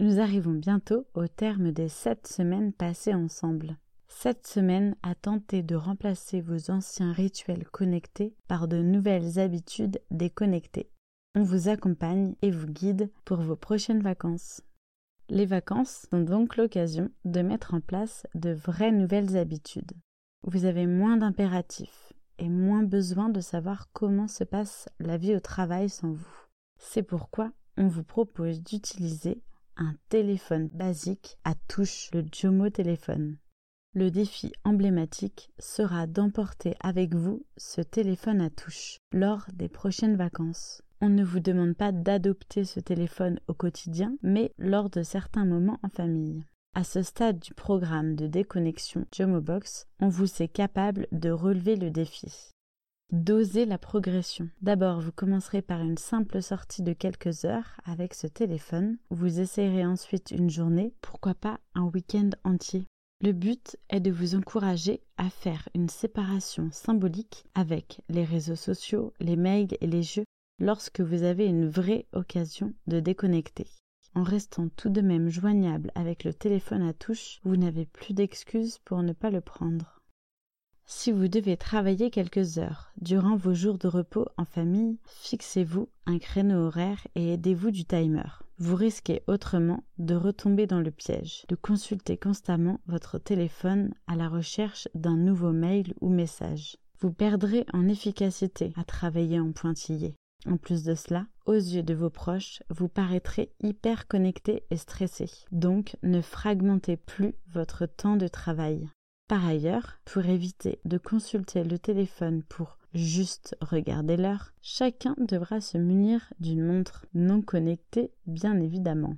Nous arrivons bientôt au terme des sept semaines passées ensemble. Sept semaines à tenter de remplacer vos anciens rituels connectés par de nouvelles habitudes déconnectées. On vous accompagne et vous guide pour vos prochaines vacances. Les vacances sont donc l'occasion de mettre en place de vraies nouvelles habitudes. Vous avez moins d'impératifs et moins besoin de savoir comment se passe la vie au travail sans vous. C'est pourquoi on vous propose d'utiliser un téléphone basique à touche, le Jomo téléphone. Le défi emblématique sera d'emporter avec vous ce téléphone à touche lors des prochaines vacances. On ne vous demande pas d'adopter ce téléphone au quotidien, mais lors de certains moments en famille. À ce stade du programme de déconnexion Jomobox, on vous est capable de relever le défi. Dosez la progression. D'abord, vous commencerez par une simple sortie de quelques heures avec ce téléphone. Vous essayerez ensuite une journée, pourquoi pas un week-end entier. Le but est de vous encourager à faire une séparation symbolique avec les réseaux sociaux, les mails et les jeux lorsque vous avez une vraie occasion de déconnecter. En restant tout de même joignable avec le téléphone à touche, vous n'avez plus d'excuses pour ne pas le prendre. Si vous devez travailler quelques heures durant vos jours de repos en famille, fixez-vous un créneau horaire et aidez-vous du timer. Vous risquez autrement de retomber dans le piège, de consulter constamment votre téléphone à la recherche d'un nouveau mail ou message. Vous perdrez en efficacité à travailler en pointillé. En plus de cela, aux yeux de vos proches, vous paraîtrez hyper connecté et stressé. Donc, ne fragmentez plus votre temps de travail. Par ailleurs, pour éviter de consulter le téléphone pour juste regarder l'heure, chacun devra se munir d'une montre non connectée, bien évidemment.